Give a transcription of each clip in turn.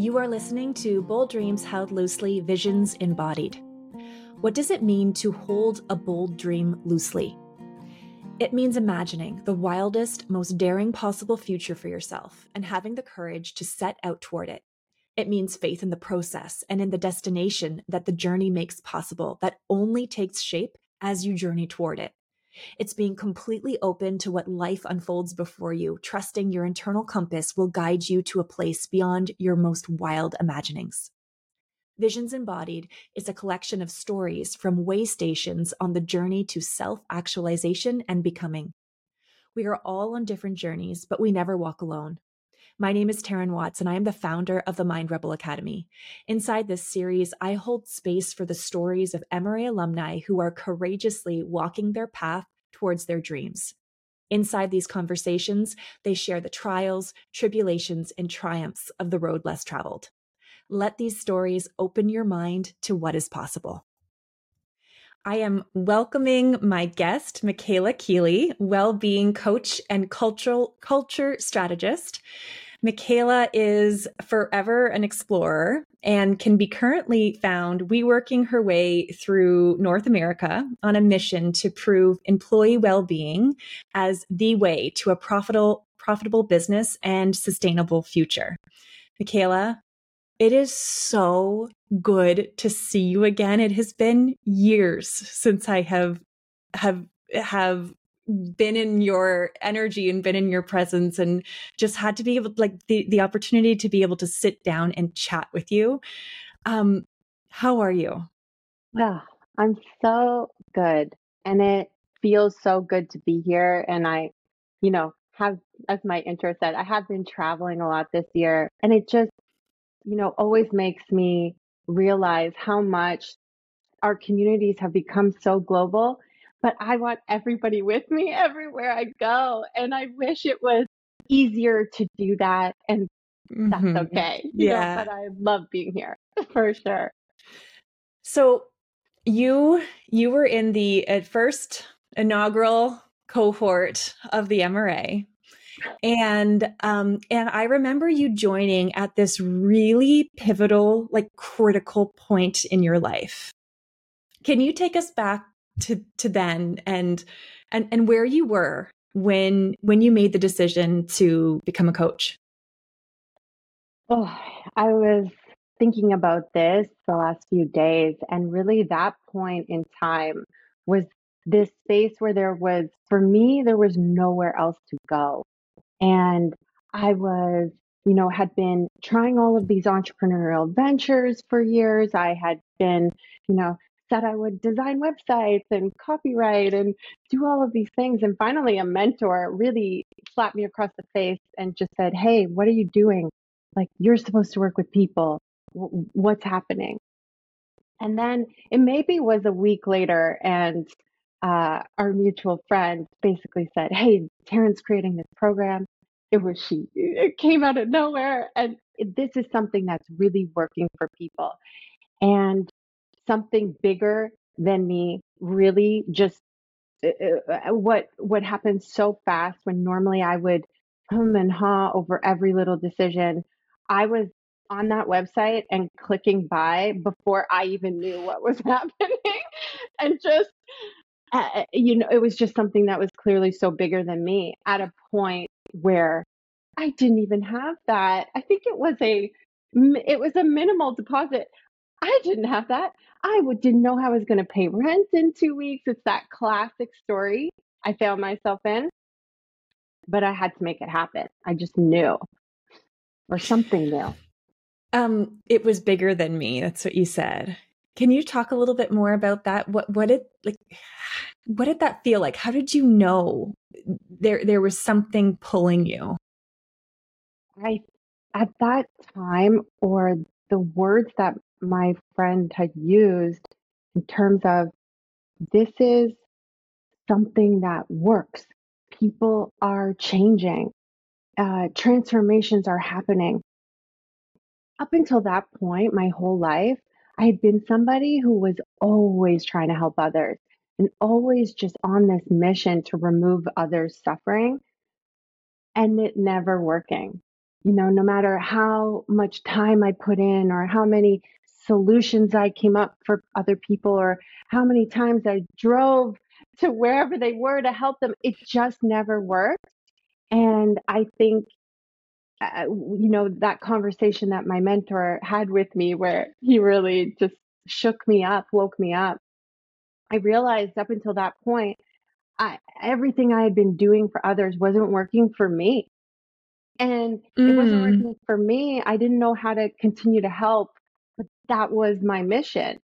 You are listening to Bold Dreams Held Loosely Visions Embodied. What does it mean to hold a bold dream loosely? It means imagining the wildest, most daring possible future for yourself and having the courage to set out toward it. It means faith in the process and in the destination that the journey makes possible that only takes shape as you journey toward it. It's being completely open to what life unfolds before you, trusting your internal compass will guide you to a place beyond your most wild imaginings. Visions Embodied is a collection of stories from way stations on the journey to self actualization and becoming. We are all on different journeys, but we never walk alone. My name is Taryn Watts, and I am the founder of the Mind Rebel Academy. Inside this series, I hold space for the stories of MRA alumni who are courageously walking their path towards their dreams. Inside these conversations, they share the trials, tribulations, and triumphs of the road less traveled. Let these stories open your mind to what is possible. I am welcoming my guest, Michaela Kealey, well-being coach and cultural culture strategist. Michaela is forever an explorer and can be currently found reworking her way through North America on a mission to prove employee well-being as the way to a profitable profitable business and sustainable future. Michaela, it is so good to see you again. It has been years since I have have have been in your energy and been in your presence and just had to be able like the the opportunity to be able to sit down and chat with you. Um how are you? Yeah, I'm so good. And it feels so good to be here and I you know have as my intro said, I have been traveling a lot this year and it just you know, always makes me realize how much our communities have become so global. But I want everybody with me everywhere I go. And I wish it was easier to do that. And that's Mhm. okay. You know, Yeah. but I love being here for sure. So you you were in the at first inaugural cohort of the MRA. And um and I remember you joining at this really pivotal like critical point in your life. Can you take us back to to then and and and where you were when when you made the decision to become a coach? Oh, I was thinking about this the last few days, and really that point in time was this space where there was, for me, there was nowhere else to go. And I was, you know, had been trying all of these entrepreneurial ventures for years. I had been, you know, said I would design websites and copyright and do all of these things. And finally, a mentor really slapped me across the face and just said, Hey, what are you doing? Like, you're supposed to work with people. What's happening? And then it maybe was a week later, and uh, our mutual friend basically said, Hey, Taryn's creating this program. It was she. It came out of nowhere. And this is something that's really working for people. And something bigger than me really just uh, uh, uh, what what happens so fast when normally I would hum and haw over every little decision. I was on that website and clicking buy before I even knew what was happening, and just uh, uh, you know, it was just something that was clearly so bigger than me at a point where I didn't even have that. I think it was a it was a minimal deposit. I didn't have that. I didn't know how I was going to pay rent in two weeks. It's that classic story I found myself in, but I had to make it happen. I just knew, or something new. Um it was bigger than me. That's what you said. Can you talk a little bit more about that? What what did like what did that feel like? How did you know there there was something pulling you? I, at that time, or the words that my friend had used in terms of this is something that works. People are changing. Uh, transformations are happening. Up until that point, my whole life, I had been somebody who was always trying to help others and always just on this mission to remove others' suffering and it never working. you know, no matter how much time I put in or how many solutions I came up for other people or how many times I drove to wherever they were to help them, it just never worked. And I think, uh, you know, that conversation that my mentor had with me, where he really just shook me up, woke me up. I realized up until that point, I, everything I had been doing for others wasn't working for me. And it wasn't Mm. working for me. I didn't know how to continue to help, that was my mission.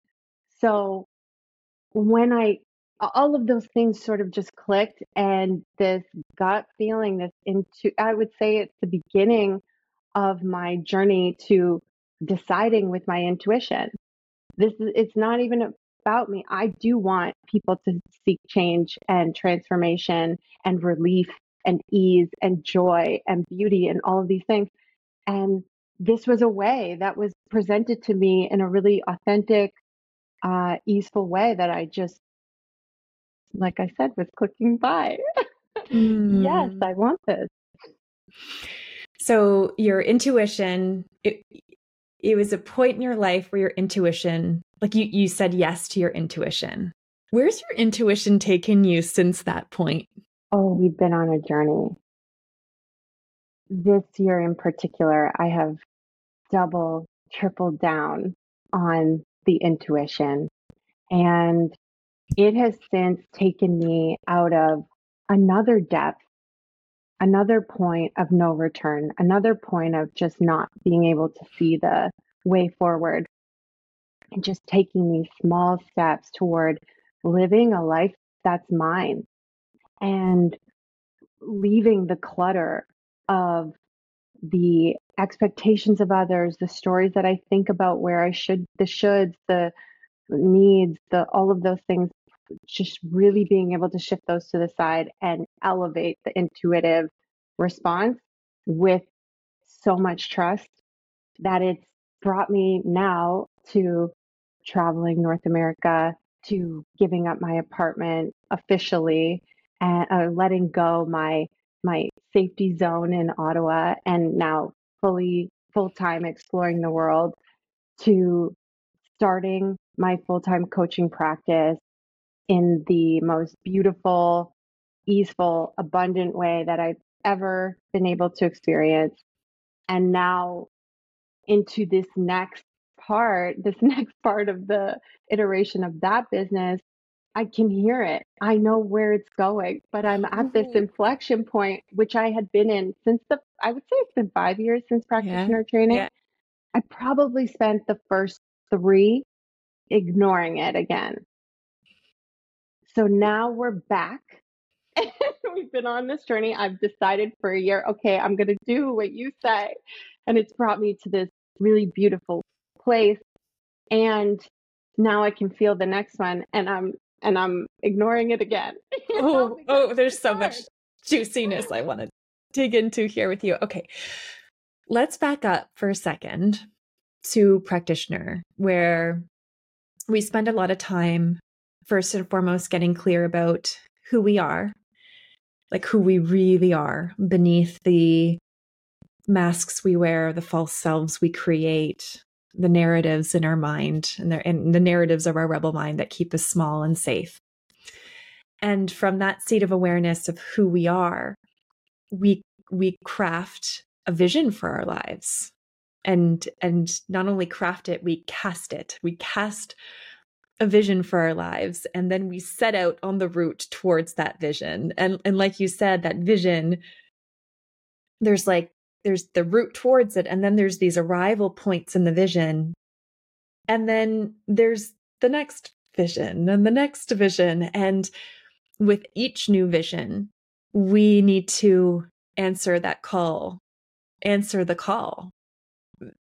So when I, all of those things sort of just clicked and this gut feeling, this into, I would say it's the beginning of my journey to deciding with my intuition. This is, it's not even about me. I do want people to seek change and transformation and relief and ease and joy and beauty and all of these things. And this was a way that was presented to me in a really authentic, uh, easeful way that I just, like I said, was clicking buy. Mm. yes, I want this. So your intuition, it, it was a point in your life where your intuition, like you, you said yes to your intuition. Where's your intuition taken you since that point? Oh, we've been on a journey. This year in particular, I have double, tripled down on the intuition. And it has since taken me out of another depth, another point of no return, another point of just not being able to see the way forward and just taking these small steps toward living a life that's mine and leaving the clutter of the expectations of others, the stories that I think about where I should, the shoulds, the needs, the all of those things, just really being able to shift those to the side and elevate the intuitive response with so much trust that it's brought me now to traveling North America, to giving up my apartment officially and uh, letting go my my safety zone in Ottawa and now fully full time exploring the world to starting my full time coaching practice in the most beautiful, easeful, abundant way that I've ever been able to experience. And now into this next part, this next part of the iteration of that business, I can hear it. I know where it's going, but I'm at this Mhm. inflection point, which I had been in since the, I would say it's been five years since practitioner training. Yeah. I probably spent the first three ignoring it again. So now we're back. We've been on this journey. I've decided for a year, okay, I'm going to do what you say. And it's brought me to this really beautiful place. And now I can feel the next one and I'm and I'm ignoring it again. Oh, oh, oh, there's so hard. much juiciness I want to dig into here with you. Okay. Let's back up for a second to practitioner, where we spend a lot of time, first and foremost, getting clear about who we are, like who we really are beneath the masks we wear, the false selves we create, the narratives in our mind, and the, and the narratives of our rebel mind that keep us small and safe. And from that state of awareness of who we are, we we craft a vision for our lives. And and not only craft it, we cast it. We cast a vision for our lives and then we set out on the route towards that vision. And and like you said, that vision there's like there's the route towards it and then there's these arrival points in the vision. And then there's the next vision and the next vision and with each new vision, we need to answer that call, answer the call.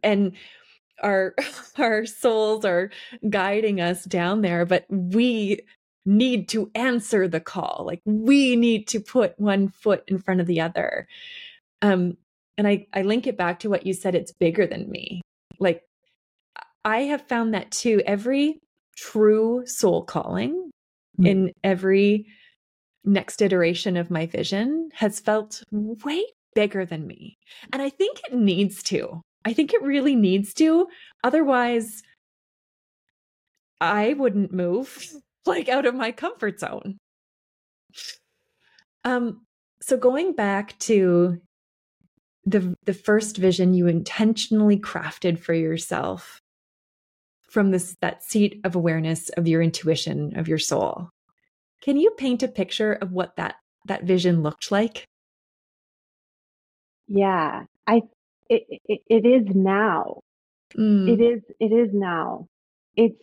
And our our souls are guiding us down there, but we need to answer the call. Like we need to put one foot in front of the other. Um and I I link it back to what you said it's bigger than me. Like I have found that too every true soul calling Mm. in every next iteration of my vision has felt way bigger than me. And I think it needs to. I think it really needs to. Otherwise, I wouldn't move like out of my comfort zone. Um so going back to the the first vision you intentionally crafted for yourself from this that seat of awareness of your intuition of your soul. Can you paint a picture of what that that vision looked like? Yeah, I it, it, it is now. Mm. It is it is now. It's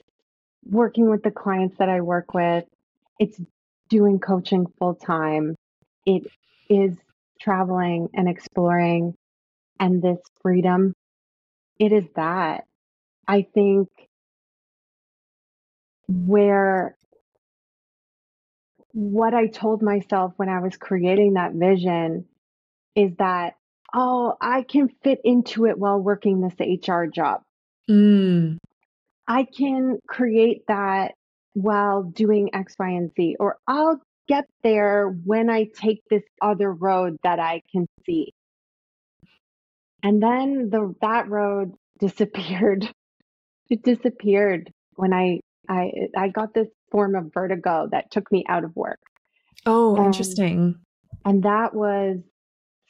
working with the clients that I work with. It's doing coaching full time. It is traveling and exploring and this freedom. It is that. I think where what I told myself when I was creating that vision is that, oh, I can fit into it while working this HR job. Mm. I can create that while doing X, Y, and Z, or I'll get there when I take this other road that I can see. And then the that road disappeared. It disappeared when I I I got this form of vertigo that took me out of work. Oh, and, interesting. And that was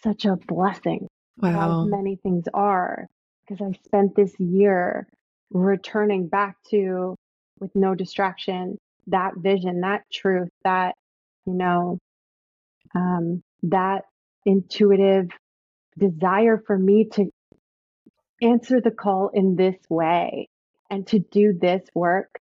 such a blessing. Wow. As many things are because I spent this year returning back to with no distraction that vision, that truth, that you know, um, that intuitive desire for me to answer the call in this way and to do this work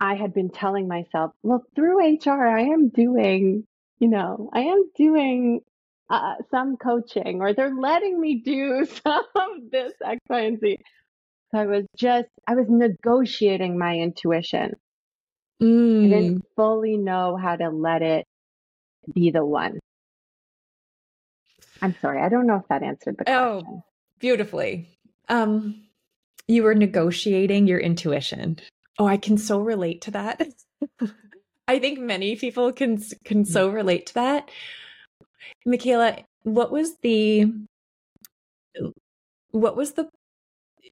I had been telling myself, well, through HR, I am doing, you know, I am doing uh, some coaching or they're letting me do some of this X, Y, and Z. So I was just, I was negotiating my intuition. Mm. I didn't fully know how to let it be the one. I'm sorry. I don't know if that answered the oh, question. Oh, beautifully. Um, you were negotiating your intuition. Oh, I can so relate to that. I think many people can can so relate to that. Michaela, what was the what was the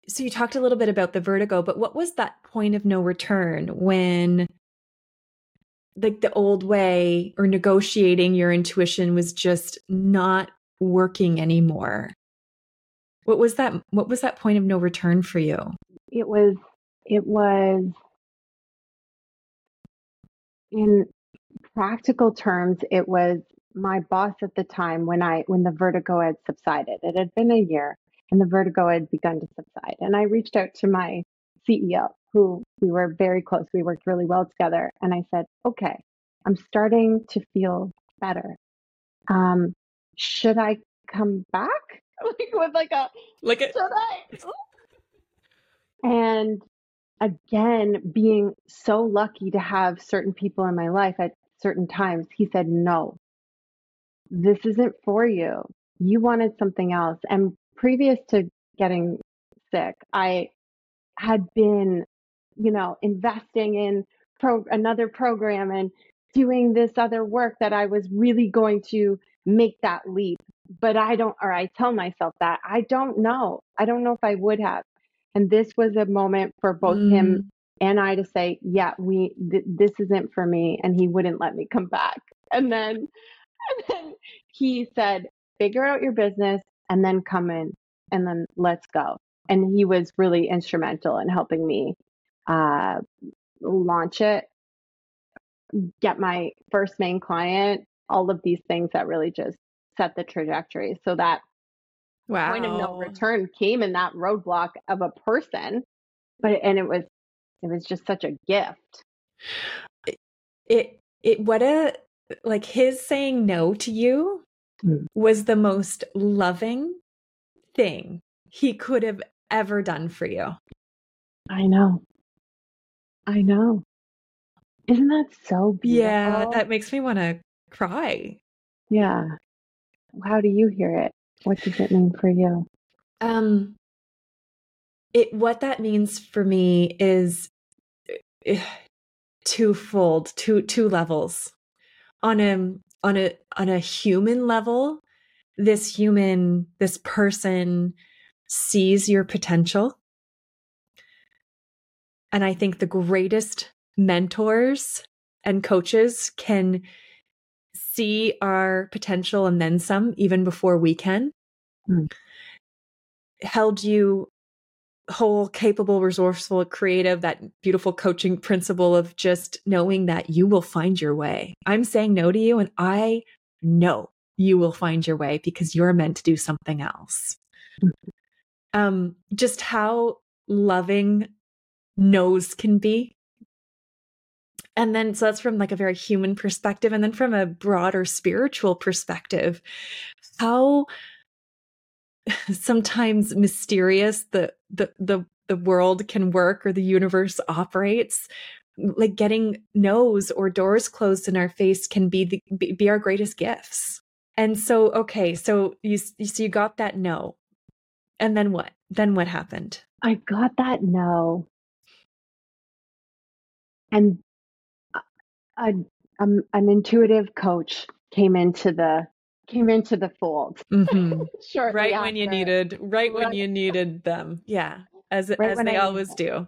so you talked a little bit about the vertigo, but what was that point of no return when like the old way or negotiating your intuition was just not working anymore? What was that what was that point of no return for you? It was it was in practical terms, it was my boss at the time when I when the vertigo had subsided. It had been a year and the vertigo had begun to subside. And I reached out to my CEO, who we were very close. We worked really well together. And I said, okay, I'm starting to feel better. Um, should I come back? like with like a like it. Should I? And again, being so lucky to have certain people in my life at certain times, he said, no, this isn't for you. You wanted something else. And previous to getting sick, I had been, you know, investing in pro- another program and doing this other work that I was really going to make that leap. But I don't, or I tell myself that I don't know. I don't know if I would have. And this was a moment for both mm. him and I to say, yeah, we, th- this isn't for me. And he wouldn't let me come back. And then, and then he said, figure out your business and then come in and then let's go. And he was really instrumental in helping me uh, launch it, get my first main client, all of these things that really just set the trajectory so that wow. point of no return came in that roadblock of a person. But and it was it was just such a gift. It it what a like his saying no to you mm. was the most loving thing he could have ever done for you. I know. I know. Isn't that so beautiful? Yeah, that makes me want to cry. Yeah. How do you hear it? What does it mean for you? Um it what that means for me is uh, twofold, two two levels. On a on a on a human level, this human, this person sees your potential. And I think the greatest mentors and coaches can see our potential and then some, even before we can. Mm. Held you whole, capable, resourceful, creative, that beautiful coaching principle of just knowing that you will find your way. I'm saying no to you, and I know you will find your way because you're meant to do something else. Um, just how loving no's can be. And then, so that's from like a very human perspective. And then from a broader spiritual perspective, how sometimes mysterious the the the the world can work or the universe operates like getting no's or doors closed in our face can be the be our greatest gifts and so okay so you so you got that no and then what then what happened i got that no and a, a, an intuitive coach came into the came into the fold. Mm-hmm. right after. when you needed, right, when you needed them. Yeah, as right as they always do.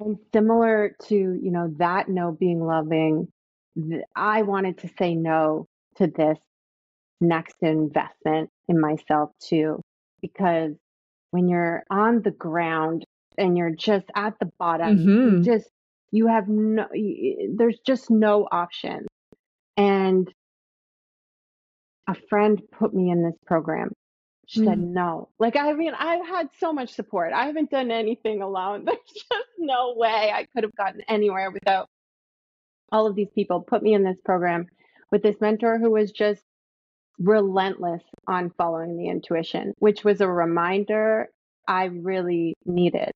And similar to you know that no being loving, th- I wanted to say no to this next investment in myself too, because when you're on the ground and you're just at the bottom, mm-hmm. you just you have no, there's just no option. And a friend put me in this program. She mm. said, no. Like, I mean, I've had so much support. I haven't done anything alone. There's just no way I could have gotten anywhere without all of these people put me in this program with this mentor who was just relentless on following the intuition, which was a reminder I really needed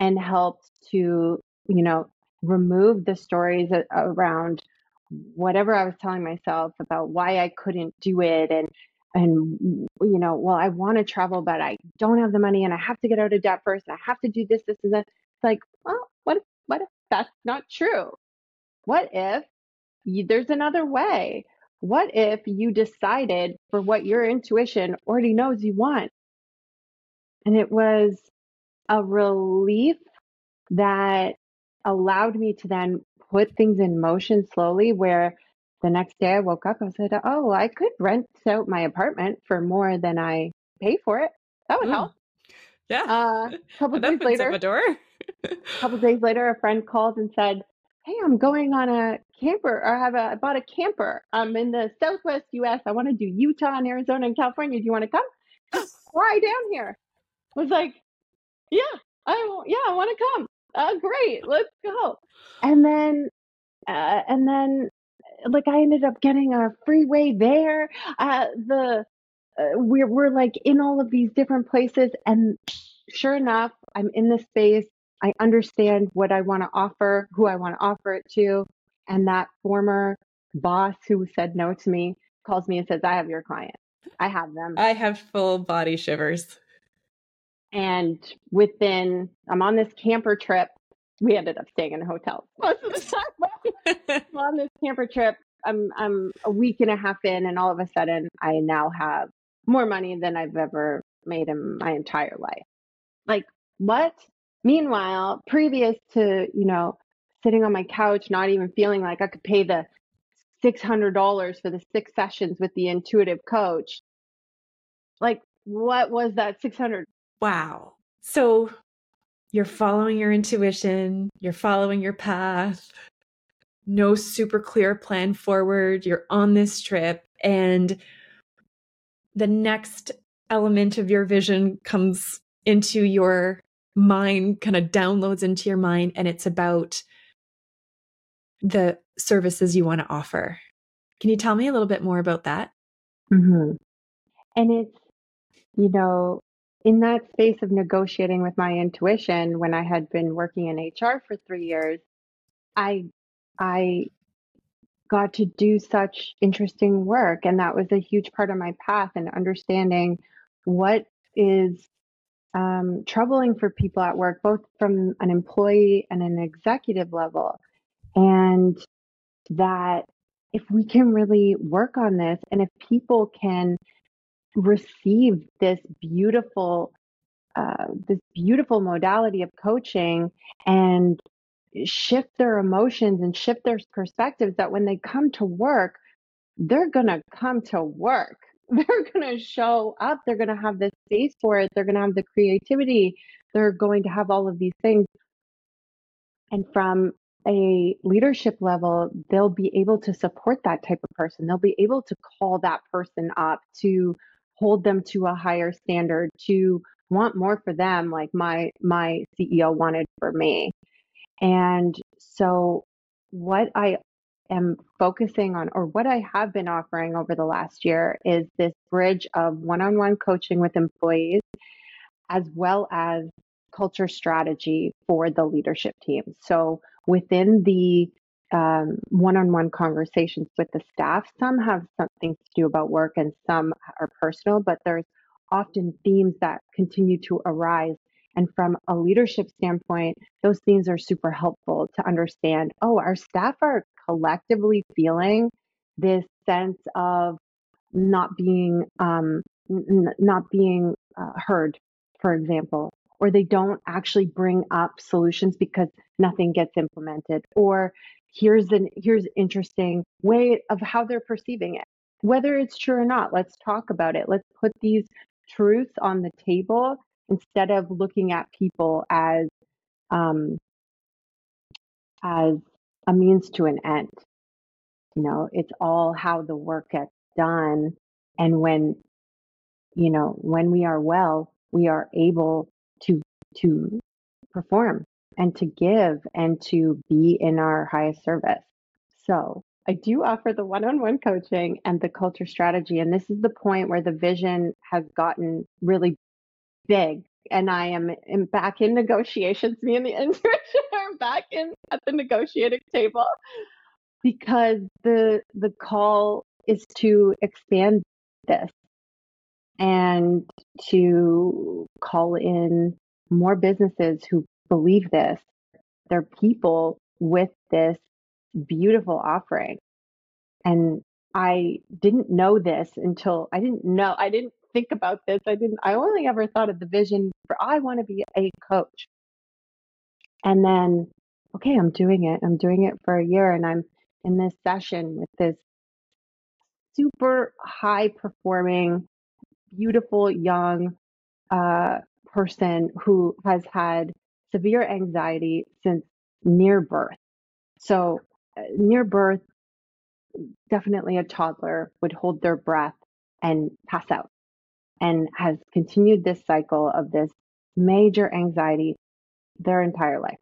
and helped to, you know, remove the stories around whatever I was telling myself about why I couldn't do it and and you know, well, I want to travel, but I don't have the money and I have to get out of debt first and I have to do this, this, and that. It's like, well, what if, what if that's not true? What if you, there's another way? What if you decided for what your intuition already knows you want? And it was a relief that allowed me to then put things in motion slowly where the next day I woke up, I said, Oh, I could rent out my apartment for more than I pay for it. That would mm. help. Yeah. Uh, a couple days later, a couple days later, a friend called and said, Hey, I'm going on a camper or I have a I bought a camper. I'm in the southwest US. I want to do Utah and Arizona and California. Do you want to come? Fly down here. I was like, Yeah, I yeah, I want to come oh great let's go and then uh, and then like i ended up getting a freeway there uh, the uh, we're, we're like in all of these different places and sure enough i'm in this space i understand what i want to offer who i want to offer it to and that former boss who said no to me calls me and says i have your client i have them i have full body shivers and within, I'm on this camper trip. We ended up staying in a hotel most of the time. I'm on this camper trip. I'm I'm a week and a half in, and all of a sudden, I now have more money than I've ever made in my entire life. Like what? Meanwhile, previous to you know sitting on my couch, not even feeling like I could pay the six hundred dollars for the six sessions with the intuitive coach. Like, what was that six hundred Wow. So you're following your intuition, you're following your path, no super clear plan forward, you're on this trip, and the next element of your vision comes into your mind, kind of downloads into your mind, and it's about the services you want to offer. Can you tell me a little bit more about that? Mm-hmm. And it's, you know, in that space of negotiating with my intuition when I had been working in HR for 3 years, I I got to do such interesting work and that was a huge part of my path and understanding what is um, troubling for people at work, both from an employee and an executive level. And that if we can really work on this and if people can receive this beautiful uh, this beautiful modality of coaching and shift their emotions and shift their perspectives that when they come to work they're going to come to work. They're going to show up. They're going to have the space for it. They're going to have the creativity. They're going to have all of these things. And from a leadership level, they'll be able to support that type of person. They'll be able to call that person up to hold them to a higher standard, to want more for them, like my my CEO wanted for me. And so what I am focusing on or what I have been offering over the last year is this bridge of one-on-one coaching with employees as well as culture strategy for the leadership team. So within the um, one-on-one conversations with the staff, some have something to do about work and some are personal, but there's often themes that continue to arise. And from a leadership standpoint, those themes are super helpful to understand. Oh, our staff are collectively feeling this sense of not being um, n- not being uh, heard, for example, or they don't actually bring up solutions because nothing gets implemented. Or here's an here's interesting way of how they're perceiving it. Whether it's true or not let's talk about it. Let's put these truths on the table instead of looking at people as um as a means to an end. You know it's all how the work gets done. And when you know when we are well we are able to to perform and to give and to be in our highest service. So I do offer the one-on-one coaching and the culture strategy. And this is the point where the vision has gotten really big. And I am in, back in negotiations. Me and the intern are back in at the negotiating table because the the call is to expand this and to call in more businesses who believe this. They're people with this beautiful offering. And I didn't know this until I didn't know, I didn't think about this. I didn't, I only ever thought of the vision for I want to be a coach. And then, okay, I'm doing it. I'm doing it for a year and I'm in this session with this super high performing, beautiful young uh, person who has had severe anxiety since near birth. So, uh, near birth, definitely a toddler would hold their breath and pass out and has continued this cycle of this major anxiety their entire life.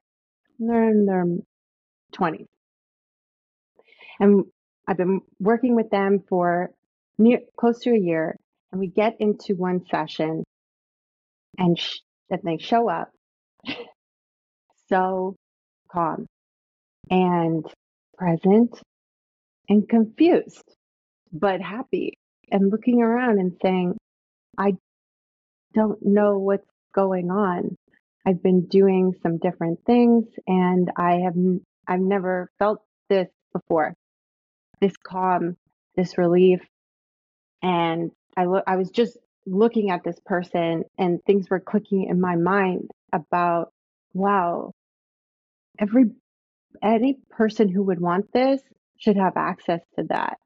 They're in their 20s. And I've been working with them for near close to a year and we get into one session and sh- that they show up so calm and present and confused, but happy and looking around and saying, I don't know what's going on. I've been doing some different things and I have I've never felt this before. This calm, this relief. And I lo- I was just looking at this person and things were clicking in my mind about wow every any person who would want this should have access to that.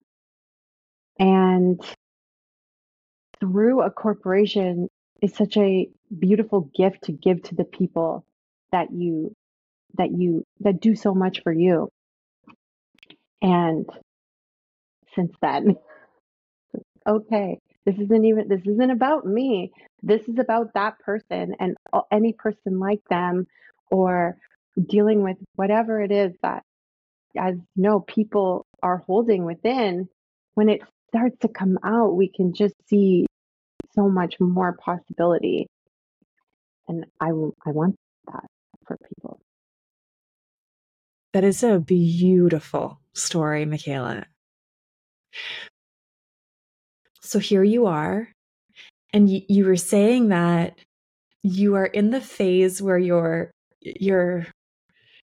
And through a corporation is such a beautiful gift to give to the people that you that you that do so much for you. And since then okay this isn't even, this isn't about me. This is about that person and any person like them or dealing with whatever it is that, as you know, people are holding within. When it starts to come out, we can just see so much more possibility. And I, I want that for people. That is a beautiful story, Michaela. So here you are, and y- you were saying that you are in the phase where you're you're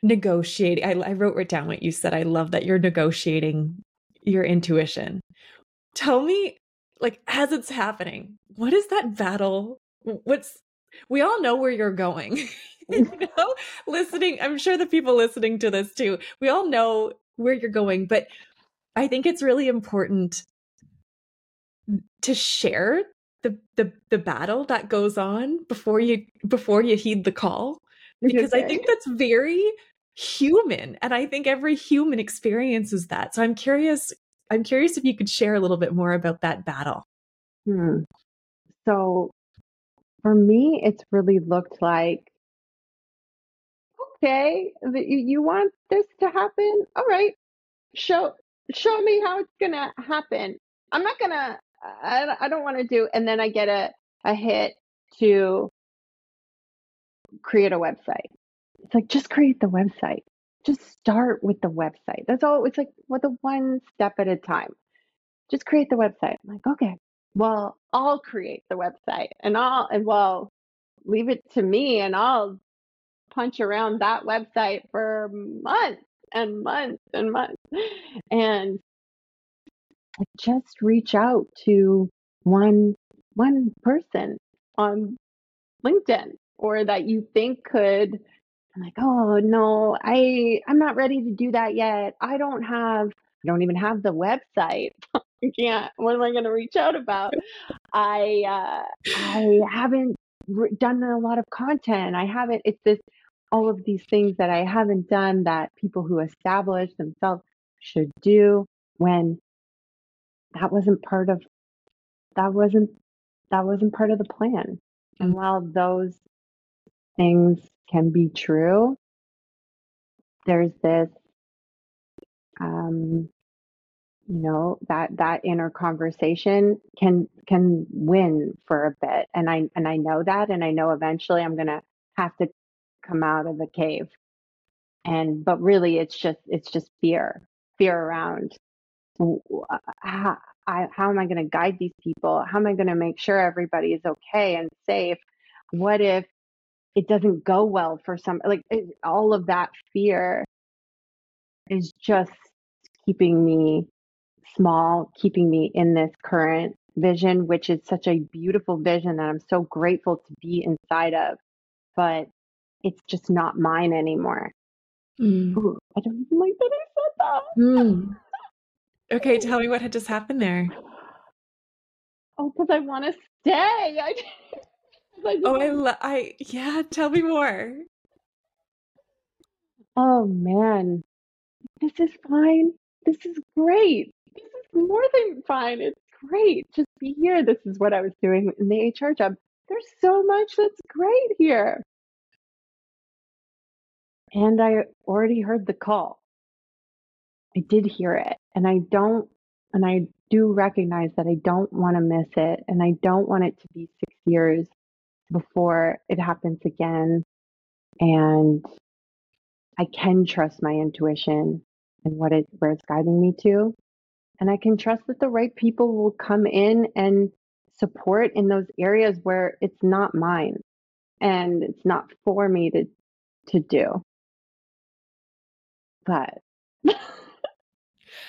negotiating. I, I wrote it down what you said. I love that you're negotiating your intuition. Tell me, like as it's happening, what is that battle? What's we all know where you're going. you know, listening, I'm sure the people listening to this too, we all know where you're going, but I think it's really important to share the the the battle that goes on before you before you heed the call because okay. I think that's very human and I think every human experiences that. So I'm curious I'm curious if you could share a little bit more about that battle. Hmm. So for me it's really looked like okay, you want this to happen? All right. Show show me how it's going to happen. I'm not going to I, I don't want to do, and then I get a, a hit to create a website. It's like, just create the website. Just start with the website. That's all. It's like, with the one step at a time. Just create the website. I'm like, okay, well, I'll create the website and I'll, and well, leave it to me and I'll punch around that website for months and months and months. And just reach out to one one person on LinkedIn or that you think could I'm like, oh no, I I'm not ready to do that yet. I don't have I don't even have the website. I can't. What am I going to reach out about? I uh, I haven't done a lot of content. I haven't. It's this all of these things that I haven't done that people who establish themselves should do when that wasn't part of that wasn't that wasn't part of the plan. And mm. while those things can be true, there's this um you know that that inner conversation can can win for a bit and i and i know that and i know eventually i'm going to have to come out of the cave and but really it's just it's just fear fear around how, I, how am I going to guide these people? How am I going to make sure everybody is okay and safe? What if it doesn't go well for some? Like it, all of that fear is just keeping me small, keeping me in this current vision, which is such a beautiful vision that I'm so grateful to be inside of. But it's just not mine anymore. Mm. Ooh, I don't even like that I said that. Mm. Okay, tell me what had just happened there. Oh, because I want to stay. I, I oh, I, lo- I, yeah, tell me more. Oh man, this is fine. This is great. This is more than fine. It's great. Just be here. This is what I was doing in the HR job. There's so much that's great here. And I already heard the call. I did hear it and I don't, and I do recognize that I don't want to miss it and I don't want it to be six years before it happens again. And I can trust my intuition and what it, where it's guiding me to. And I can trust that the right people will come in and support in those areas where it's not mine and it's not for me to to do. But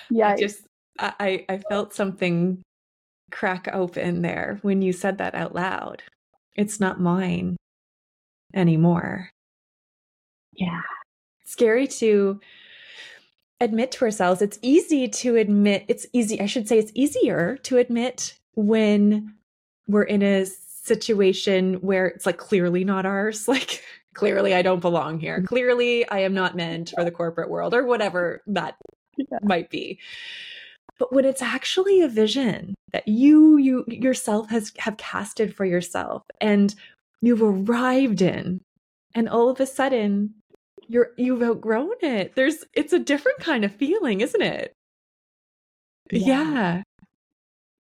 yeah I just i i felt something crack open there when you said that out loud. It's not mine anymore. Yeah. Scary to admit to ourselves. It's easy to admit it's easy i should say it's easier to admit when we're in a situation where it's like clearly not ours like clearly i don't belong here mm-hmm. clearly i am not meant for the corporate world or whatever that yeah. might be but when it's actually a vision that you you yourself has have casted for yourself and you've arrived in and all of a sudden you're you've outgrown it there's it's a different kind of feeling isn't it yeah, yeah.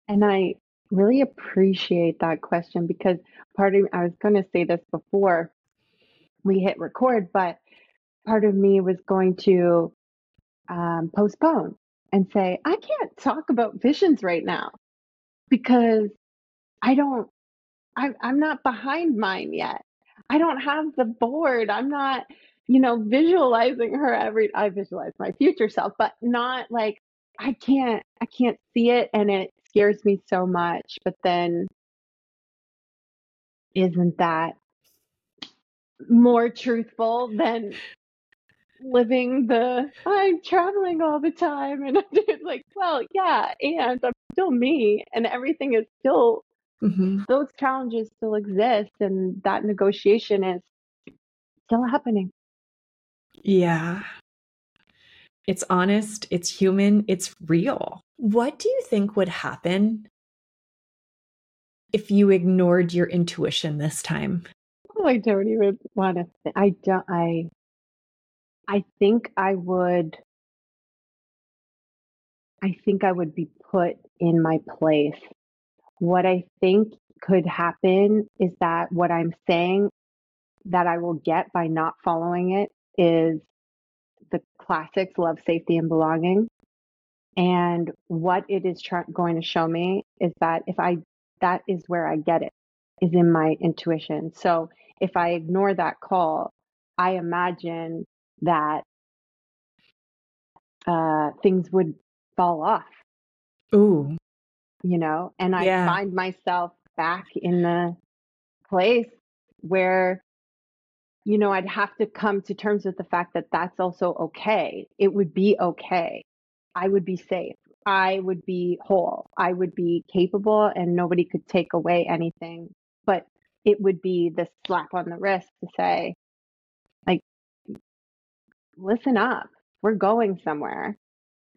and i really appreciate that question because part of i was going to say this before we hit record but part of me was going to um, postpone and say, I can't talk about visions right now because I don't, I, I'm not behind mine yet. I don't have the board. I'm not, you know, visualizing her every, I visualize my future self, but not like, I can't, I can't see it and it scares me so much. But then, isn't that more truthful than living the I'm traveling all the time and it's like, well, yeah, and I'm still me and everything is still mm-hmm. those challenges still exist and that negotiation is still happening. Yeah. It's honest, it's human, it's real. What do you think would happen if you ignored your intuition this time? Oh, I don't even want to. Th- I don't. I. I think I would. I think I would be put in my place. What I think could happen is that what I'm saying that I will get by not following it is the classics love, safety, and belonging. And what it is going to show me is that if I, that is where I get it, is in my intuition. So if I ignore that call, I imagine that uh, things would fall off. Ooh. You know, and I yeah. find myself back in the place where you know, I'd have to come to terms with the fact that that's also okay. It would be okay. I would be safe. I would be whole. I would be capable and nobody could take away anything. But it would be the slap on the wrist to say, listen up. We're going somewhere.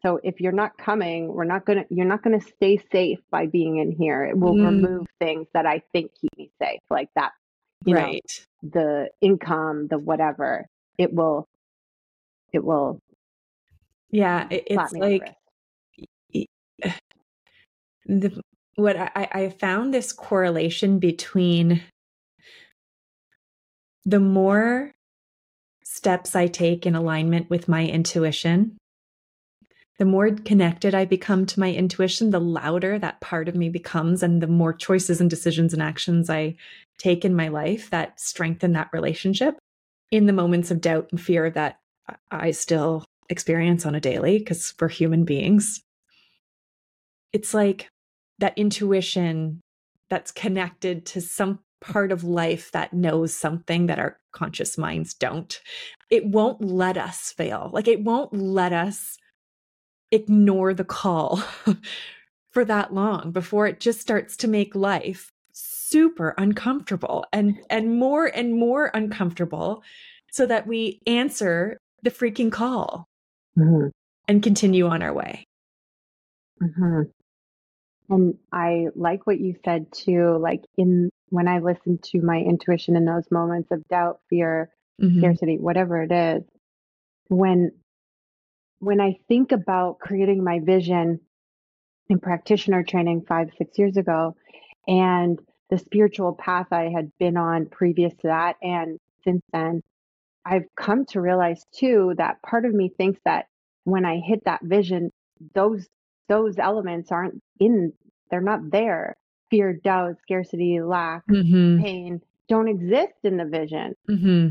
So if you're not coming, we're not gonna you're not gonna stay safe by being in here. It will mm. remove things that I think keep me safe, like that you right. know, the income, the whatever, it will, it will. Yeah, it, it's like the what I, I found this correlation between the more steps I take in alignment with my intuition, the more connected I become to my intuition, the louder that part of me becomes, and the more choices and decisions and actions I take in my life that strengthen that relationship in the moments of doubt and fear that I still experience on a daily because we're human beings. It's like that intuition that's connected to some part of life that knows something that our conscious minds don't. It won't let us fail. Like it won't let us ignore the call for that long before it just starts to make life super uncomfortable and and more and more uncomfortable so that we answer the freaking call mm-hmm. and continue on our way mm-hmm. and i like what you said too like in when i listen to my intuition in those moments of doubt fear mm-hmm. scarcity whatever it is when when I think about creating my vision in practitioner training five, six years ago, and the spiritual path I had been on previous to that, and since then, I've come to realize too that part of me thinks that when I hit that vision, those those elements aren't in, they're not there. Fear, doubt, scarcity, lack, mm-hmm. pain don't exist in the vision. Mm-hmm.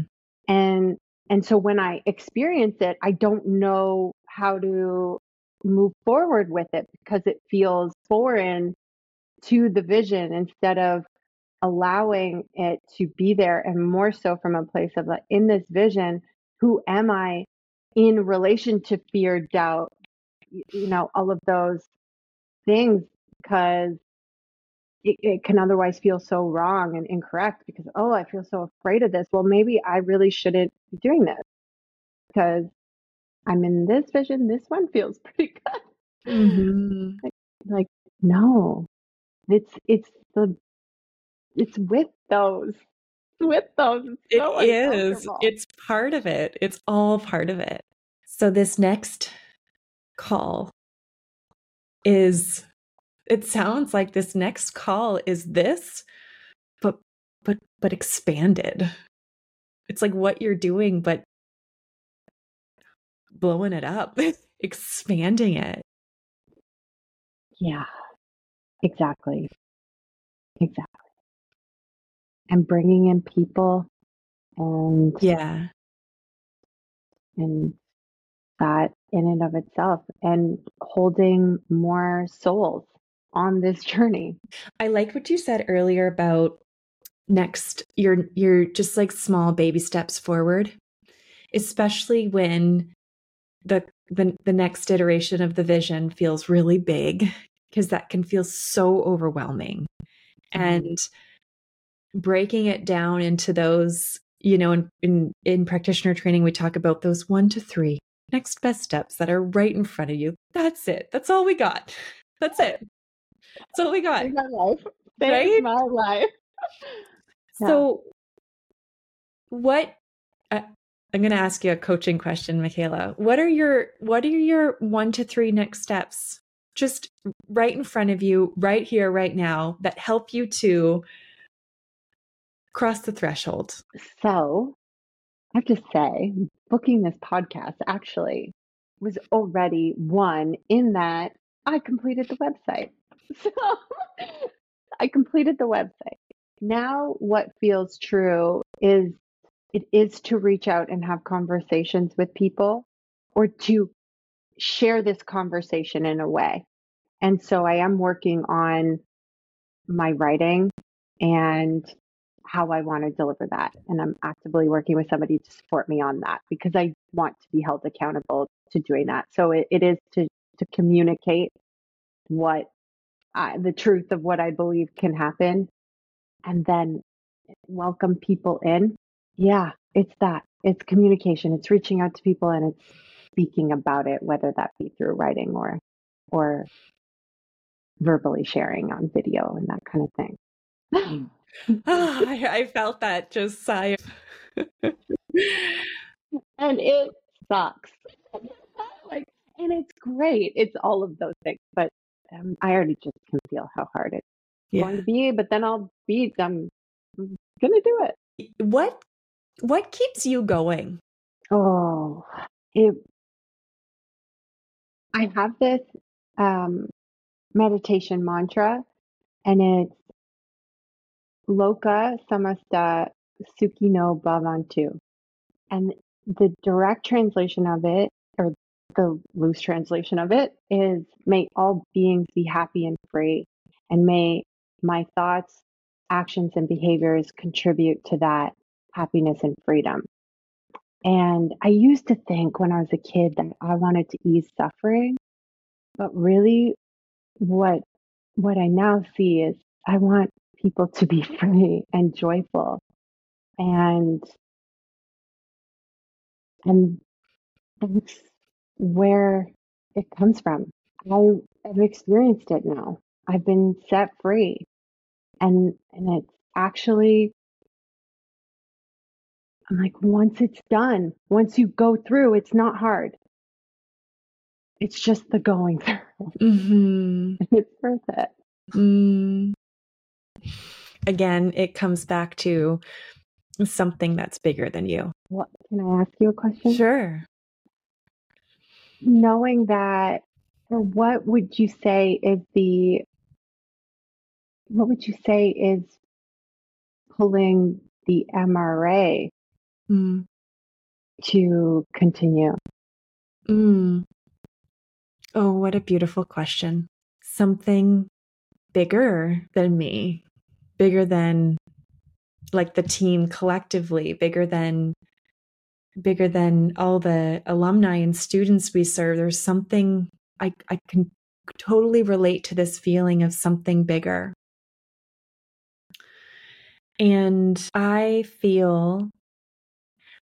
And and so when I experience it, I don't know how to move forward with it because it feels foreign to the vision instead of allowing it to be there and more so from a place of like in this vision who am i in relation to fear doubt you know all of those things because it, it, can otherwise feel so wrong and incorrect because oh i feel so afraid of this well maybe i really shouldn't be doing this because I'm in this vision. This one feels pretty good. Mm-hmm. Like, like, no, it's it's the it's with those with those. It's so it is. It's part of it. It's all part of it. So this next call is it sounds like this next call is this but but but expanded it's like what you're doing but blowing it up, expanding it. Yeah, exactly. Exactly. And bringing in people and yeah. And that in and of itself and holding more souls on this journey. I like what you said earlier about next you're you're just like small baby steps forward especially when the the, the next iteration of the vision feels really big because that can feel so overwhelming. Mm-hmm. and breaking it down into those you know in, in in practitioner training we talk about those one to three next best steps that are right in front of you. That's it. That's all we got. That's it that's all we got my life right? my life so what uh, I'm going to ask you a coaching question, Michaela. What are your what are your 1 to 3 next steps just right in front of you right here right now that help you to cross the threshold? So, I have to say, booking this podcast actually was already one in that I completed the website. So, I completed the website. Now, what feels true is it is to reach out and have conversations with people or to share this conversation in a way. And so I am working on my writing and how I want to deliver that. And I'm actively working with somebody to support me on that because I want to be held accountable to doing that. So it, it is to, to communicate what I, the truth of what I believe can happen and then welcome people in. Yeah, it's that. It's communication. It's reaching out to people and it's speaking about it, whether that be through writing or or verbally sharing on video and that kind of thing. oh, I, I, felt that just sigh. and it sucks. like, and it's great. It's all of those things, but um, I already just can feel how hard it's yeah. going to be. But then I'll be. I'm, I'm gonna do it. What what keeps you going? Oh, it. I have this um, meditation mantra, and it's Loka Samasta Sukhino Bhavantu. And the direct translation of it, or the loose translation of it, is May all beings be happy and free, and may my thoughts, actions, and behaviors contribute to that happiness and freedom. And I used to think when I was a kid that I wanted to ease suffering, but really what what I now see is I want people to be free and joyful. And and that's where it comes from. I have experienced it now. I've been set free. And and it's actually I'm like, once it's done, once you go through, it's not hard. It's just the going through. Mm-hmm. it's worth it. Mm. Again, it comes back to something that's bigger than you. What can I ask you a question? Sure. Knowing that, or what would you say is the what would you say is pulling the MRA mm. to continue? Mm. Oh, what a beautiful question. Something bigger than me, bigger than like the team collectively, bigger than bigger than all the alumni and students we serve. There's something I, I can totally relate to this feeling of something bigger. And I feel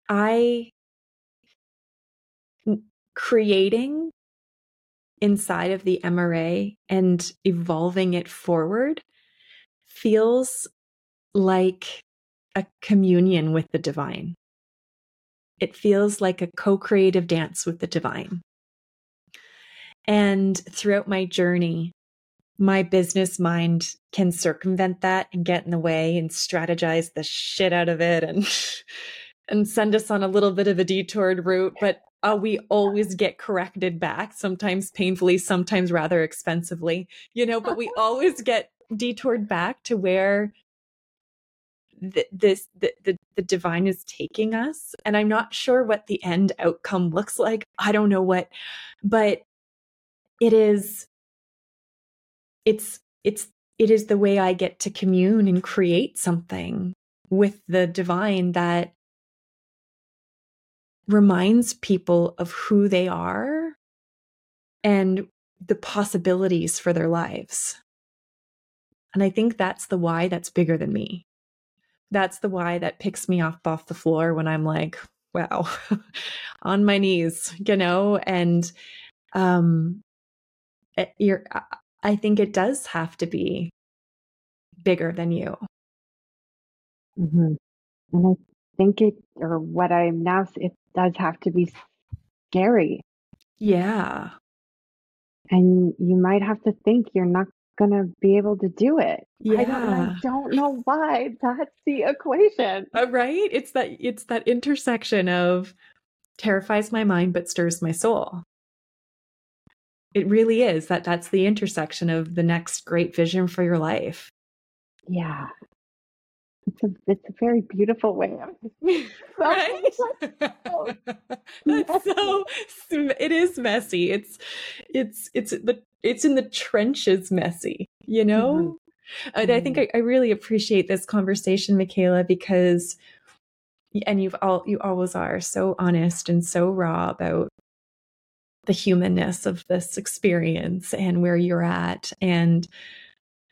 I creating inside of the MRA and evolving it forward feels like a communion with the divine. It feels like a co creative dance with the divine. And throughout my journey, my business mind can circumvent that and get in the way and strategize the shit out of it and and send us on a little bit of a detoured route, but uh, we always get corrected back, sometimes painfully, sometimes rather expensively, you know, but we always get detoured back to where th- this the, the, the divine is taking us and i'm not sure what the end outcome looks like i don't know what but it is it's it's it is the way I get to commune and create something with the divine that reminds people of who they are and the possibilities for their lives. And I think that's the why that's bigger than me. That's the why that picks me up off the floor when I'm like, wow, on my knees, you know, and um eh, you're I think it does have to be bigger than you. hmm And I think it, or what I'm now, it does have to be scary. Yeah. And you might have to think you're not to be able to do it. I don't, Yeah. I don't know why that's the equation. Uh, right? It's that it's that intersection of terrifies my mind but stirs my soul. It really is that that's the intersection of the next great vision for your life. Yeah. It's a, it's a very beautiful way of right? That's so it is messy. It's it's it's the it's in the trenches messy, you know? And I think Mhm. I, I really appreciate this conversation, Michaela, because and you've all you always are so honest and so raw about the humanness of this experience and where you're at. And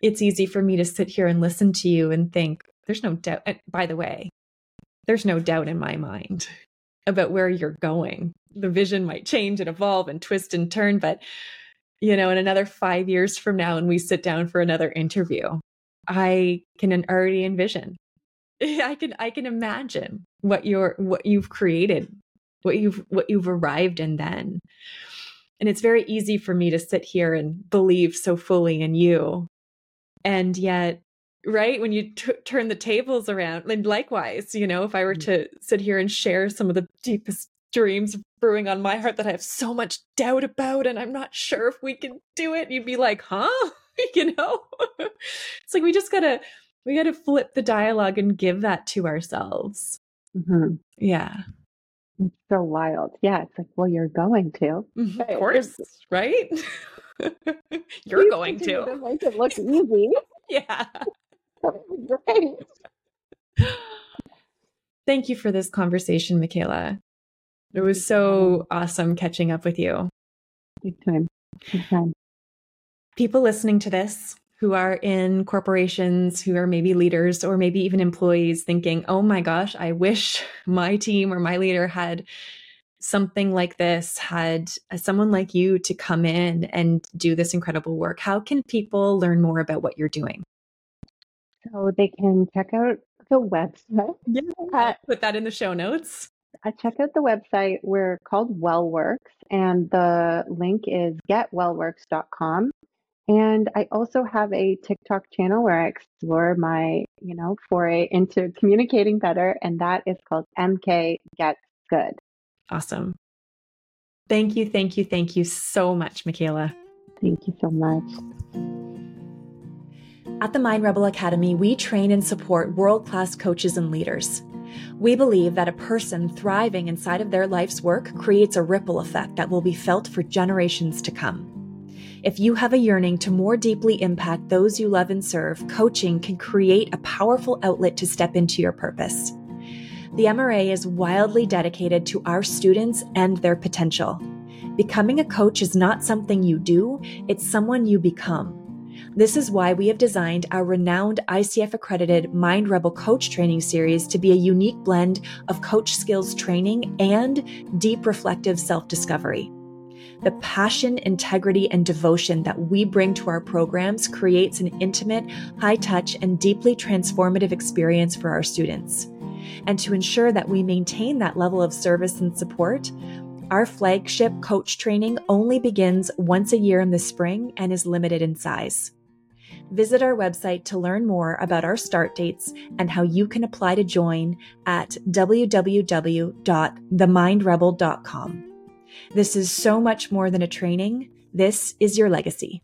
it's easy for me to sit here and listen to you and think, there's no doubt. and By the way, there's no doubt in my mind about where you're going. The vision might change and evolve and twist and turn, but you know, in another five years from now, and we sit down for another interview, I can already envision. I can I can imagine what you're what you've created, what you've what you've arrived in then. And it's very easy for me to sit here and believe so fully in you. And yet, right, when you t- turn the tables around, and likewise, you know, if I were mm. to sit here and share some of the deepest dreams brewing on my heart that I have so much doubt about, and I'm not sure if we can do it, you'd be like, huh? you know? it's like we just gotta we gotta flip the dialogue and give that to ourselves. Mhm. Yeah. It's so wild. Yeah. It's like, well, you're going to. Mhm, Right. Of course, right? You're Please going continue to. make it look easy. Yeah. That would be great. Thank you for this conversation, Michaela. It was so awesome catching up with you. Big time. Big time. People listening to this who are in corporations, who are maybe leaders or maybe even employees thinking, oh my gosh, I wish my team or my leader had something like this, had someone like you to come in and do this incredible work. How can people learn more about what you're doing? So they can check out the website. Yeah. Uh, Put that in the show notes. I check out the website. We're called Wellworks, and the link is getwellworks.com. And I also have a TikTok channel where I explore my, you know, foray into communicating better, and that is called MK Gets Good. Awesome. Thank you, thank you, thank you so much, Michaela. Thank you so much. At the Mind Rebel Academy, we train and support world class coaches and leaders. We believe that a person thriving inside of their life's work creates a ripple effect that will be felt for generations to come. If you have a yearning to more deeply impact those you love and serve, coaching can create a powerful outlet to step into your purpose. The MRA is wildly dedicated to our students and their potential. Becoming a coach is not something you do, it's someone you become. This is why we have designed our renowned ICF accredited Mind Rebel Coach Training Series to be a unique blend of coach skills training and deep reflective self discovery. The passion, integrity, and devotion that we bring to our programs creates an intimate, high touch, and deeply transformative experience for our students. And to ensure that we maintain that level of service and support, our flagship coach training only begins once a year in the spring and is limited in size. Visit our website to learn more about our start dates and how you can apply to join at www.themindrebel.com. This is so much more than a training. This is your legacy.